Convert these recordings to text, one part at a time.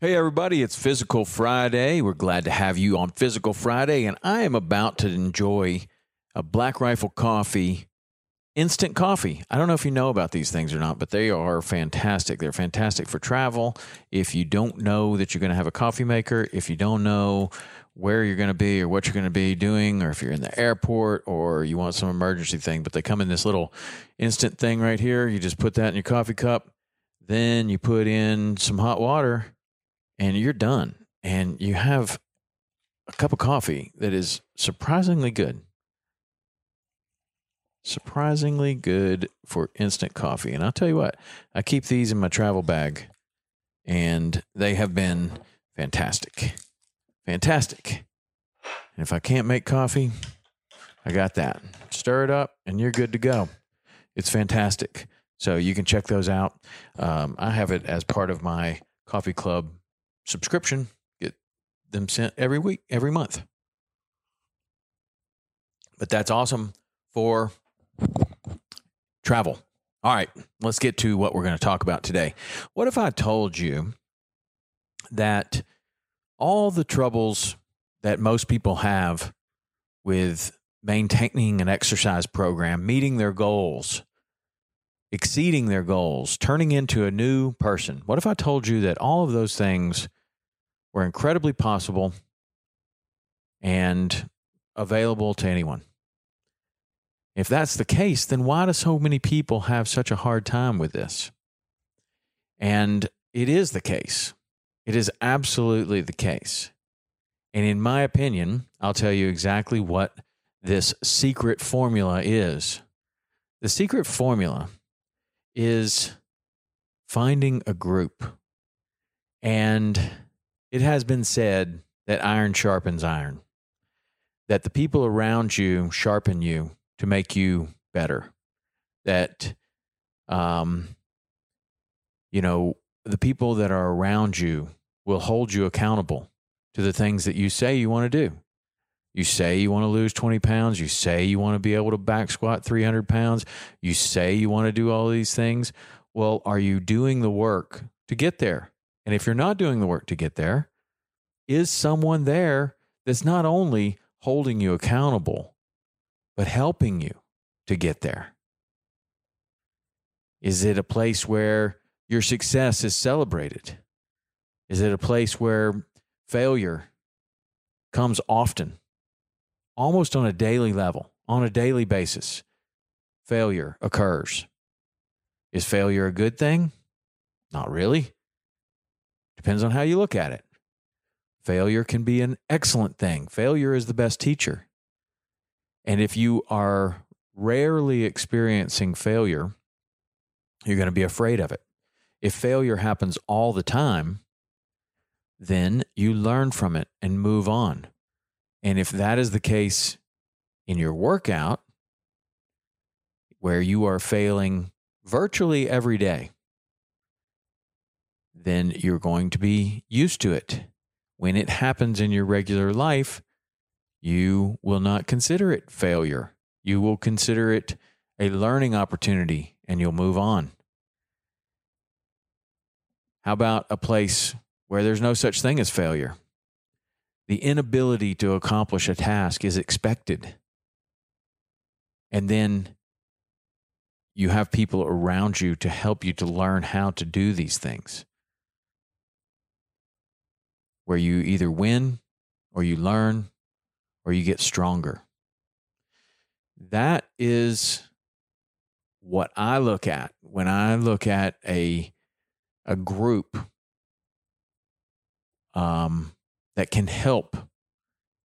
Hey, everybody, it's Physical Friday. We're glad to have you on Physical Friday, and I am about to enjoy a Black Rifle Coffee instant coffee. I don't know if you know about these things or not, but they are fantastic. They're fantastic for travel. If you don't know that you're going to have a coffee maker, if you don't know where you're going to be or what you're going to be doing, or if you're in the airport or you want some emergency thing, but they come in this little instant thing right here. You just put that in your coffee cup, then you put in some hot water and you're done. And you have a cup of coffee that is surprisingly good. Surprisingly good for instant coffee. And I'll tell you what, I keep these in my travel bag, and they have been fantastic. Fantastic. And if I can't make coffee, I got that. Stir it up, and you're good to go. It's fantastic. So you can check those out. Um, I have it as part of my coffee club subscription, get them sent every week, every month. But that's awesome for travel. All right, let's get to what we're going to talk about today. What if I told you that all the troubles that most people have with maintaining an exercise program, meeting their goals, exceeding their goals, turning into a new person. What if I told you that all of those things were incredibly possible and available to anyone. If that's the case, then why do so many people have such a hard time with this? And it is the case. It is absolutely the case. And in my opinion, I'll tell you exactly what this secret formula is. The secret formula is finding a group. And it has been said that iron sharpens iron, that the people around you sharpen you to make you better, that, um, you know, the people that are around you will hold you accountable to the things that you say you want to do. You say you want to lose 20 pounds. You say you want to be able to back squat 300 pounds. You say you want to do all these things. Well, are you doing the work to get there? And if you're not doing the work to get there, is someone there that's not only holding you accountable, but helping you to get there? Is it a place where your success is celebrated? Is it a place where failure comes often, almost on a daily level, on a daily basis? Failure occurs. Is failure a good thing? Not really. Depends on how you look at it. Failure can be an excellent thing. Failure is the best teacher. And if you are rarely experiencing failure You're going to be afraid of it. If failure happens all the time, then you learn from it and move on. And if that is the case in your workout, where you are failing virtually every day, then you're going to be used to it. When it happens in your regular life, you will not consider it failure. You will consider it a learning opportunity and you'll move on. How about a place where there's no such thing as failure? The inability to accomplish a task is expected. And then you have people around you to help you to learn how to do these things. Where you either win or you learn or you get stronger. That is what I look at when I look at a a group um, that can help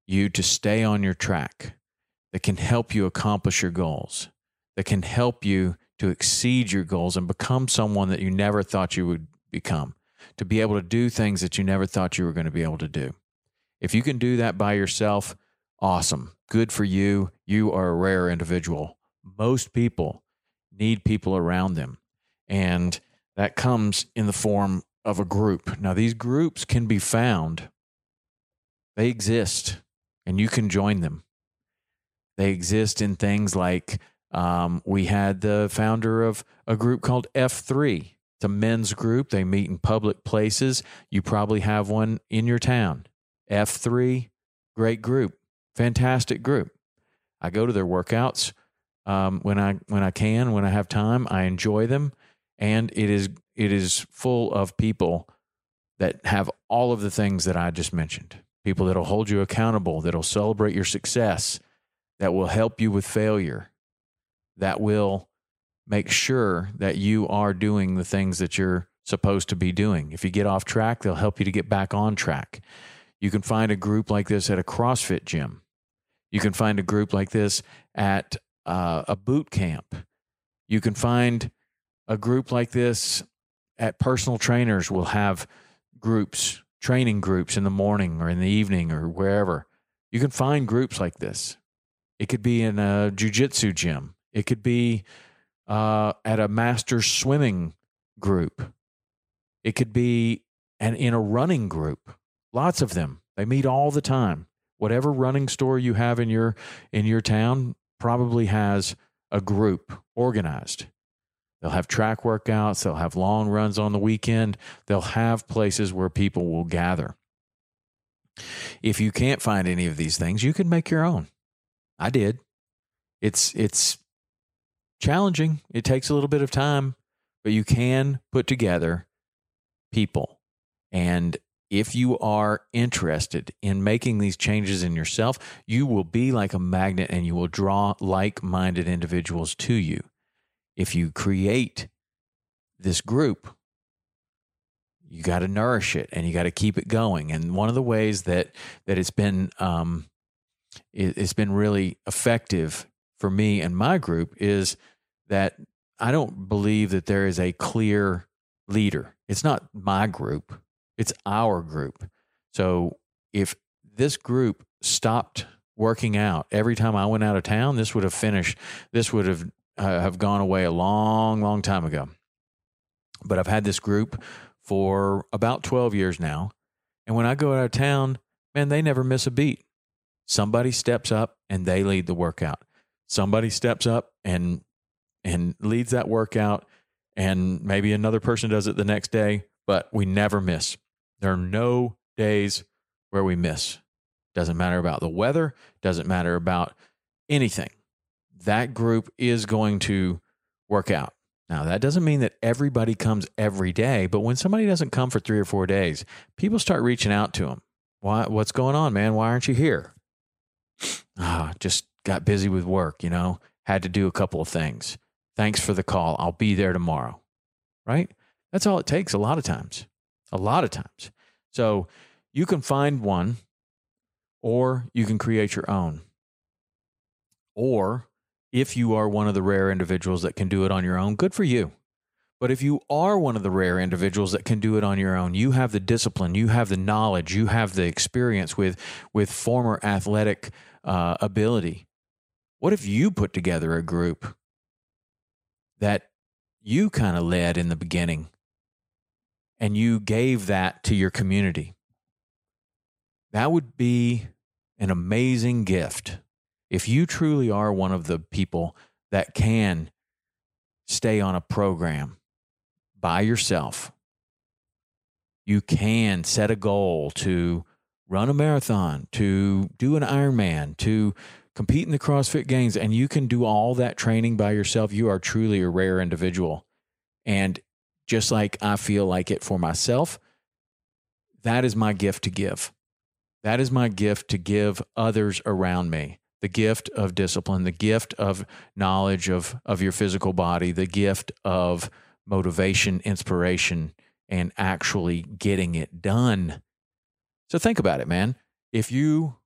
you to stay on your track, that can help you accomplish your goals, that can help you to exceed your goals and become someone that you never thought you would become, to be able to do things that you never thought you were going to be able to do. If you can do that by yourself, awesome. Good for you. You are a rare individual. Most people need people around them. And that comes in the form of a group. Now, these groups can be found, they exist, and you can join them. They exist in things like um, we had the founder of a group called F3. It's a men's group. They meet in public places. You probably have one in your town. F3, great group, fantastic group. I go to their workouts um, when I when I can, when I have time. I enjoy them, and it is it is full of people that have all of the things that I just mentioned. People that'll hold you accountable, that'll celebrate your success, that will help you with failure, that will make sure that you are doing the things that you're supposed to be doing. If you get off track, they'll help you to get back on track. You can find a group like this at a CrossFit gym. You can find a group like this at uh, a boot camp. You can find a group like this at personal trainers will have groups, training groups in the morning or in the evening or wherever. You can find groups like this. It could be in a jujitsu gym. It could be uh, at a master swimming group. It could be and in a running group. Lots of them. They meet all the time. Whatever running store you have in your in your town probably has a group organized. They'll have track workouts, they'll have long runs on the weekend, they'll have places where people will gather. If you can't find any of these things, you can make your own. I did. It's it's challenging. It takes a little bit of time, but you can put together people. And if you are interested in making these changes in yourself, you will be like a magnet and you will draw like minded individuals to you if you create this group, you got to nourish it and you got to keep it going. And one of the ways that that it's been um, it, it's been really effective for me and my group is that I don't believe that there is a clear leader. It's not my group; it's our group. So if this group stopped working out every time I went out of town, this would have finished. This would have uh, have gone away a long, long time ago. But I've had this group for about 12 years now. And when I go out of town, man, they never miss a beat. Somebody steps up and they lead the workout. Somebody steps up and and leads that workout and maybe another person does it the next day, but we never miss. There are no days where we miss. Doesn't matter about the weather, doesn't matter about anything that group is going to work out. Now, that doesn't mean that everybody comes every day, but when somebody doesn't come for three or four days, people start reaching out to them. Why, what's going on, man? Why aren't you here? Ah, just got busy with work, you know, had to do a couple of things. Thanks for the call. I'll be there tomorrow. Right? That's all it takes a lot of times. A lot of times. So you can find one or you can create your own. Or if you are one of the rare individuals that can do it on your own, good for you. But if you are one of the rare individuals that can do it on your own, you have the discipline, you have the knowledge, you have the experience with with former athletic uh, ability. What if you put together a group that you kind of led in the beginning and you gave that to your community? That would be an amazing gift if you truly are one of the people that can stay on a program by yourself, you can set a goal to run a marathon, to do an Ironman, to compete in the CrossFit Games, and you can do all that training by yourself. You are truly a rare individual. And just like I feel like it for myself, that is my gift to give. That is my gift to give others around me the gift of discipline, the gift of knowledge of, of your physical body, the gift of motivation, inspiration, and actually getting it done. So think about it, man. If you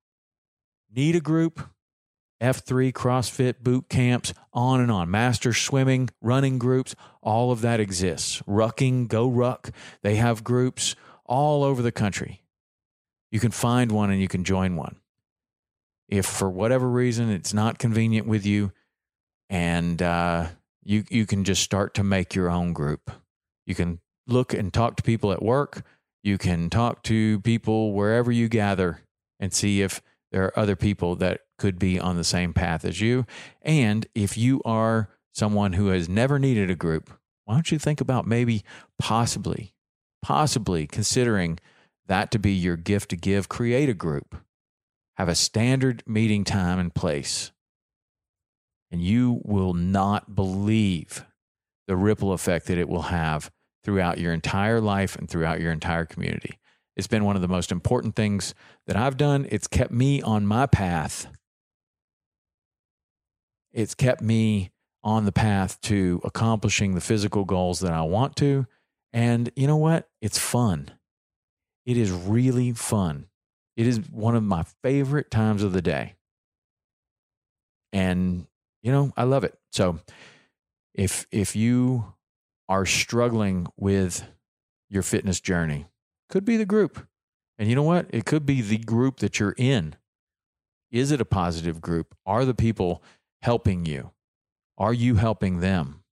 need a group, F3, CrossFit, boot camps, on and on, master swimming, running groups, all of that exists. Rucking, Go Ruck, they have groups all over the country. You can find one and you can join one. If for whatever reason it's not convenient with you and uh, you you can just start to make your own group. You can look and talk to people at work. You can talk to people wherever you gather and see if there are other people that could be on the same path as you. And if you are someone who has never needed a group, why don't you think about maybe possibly, possibly considering that to be your gift to give? Create a group, have a standard meeting time and place and you will not believe the ripple effect that it will have throughout your entire life and throughout your entire community. It's been one of the most important things that I've done. It's kept me on my path. It's kept me on the path to accomplishing the physical goals that I want to. And you know what? It's fun. It is really fun. It is one of my favorite times of the day. And you know, I love it. So if if you are struggling with your fitness journey, could be the group. And you know what? It could be the group that you're in. Is it a positive group? Are the people helping you? Are you helping them?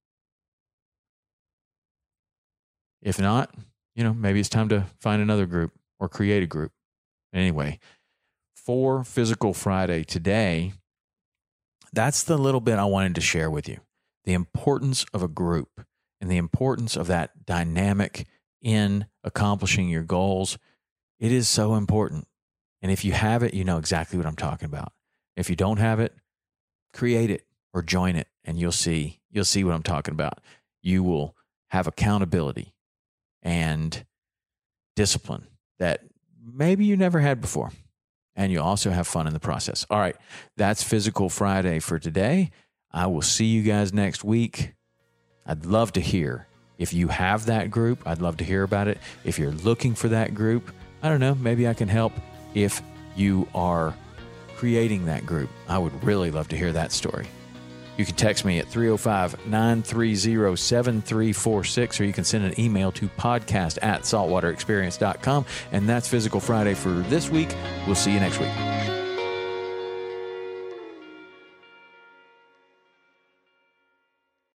If not, you know, maybe it's time to find another group or create a group. Anyway, for Physical Friday today, that's the little bit I wanted to share with you the importance of a group and the importance of that dynamic in accomplishing your goals. It is so important. And if you have it, you know exactly what I'm talking about. If you don't have it, create it or join it and you'll see you'll see what I'm talking about. You will have accountability and discipline that maybe you never had before and you also have fun in the process. All right, that's Physical Friday for today. I will see you guys next week. I'd love to hear if you have that group. I'd love to hear about it. If you're looking for that group, I don't know, maybe I can help if you are creating that group. I would really love to hear that story. You can text me at 305 930 7346, or you can send an email to podcast at saltwaterexperience.com. And that's Physical Friday for this week. We'll see you next week.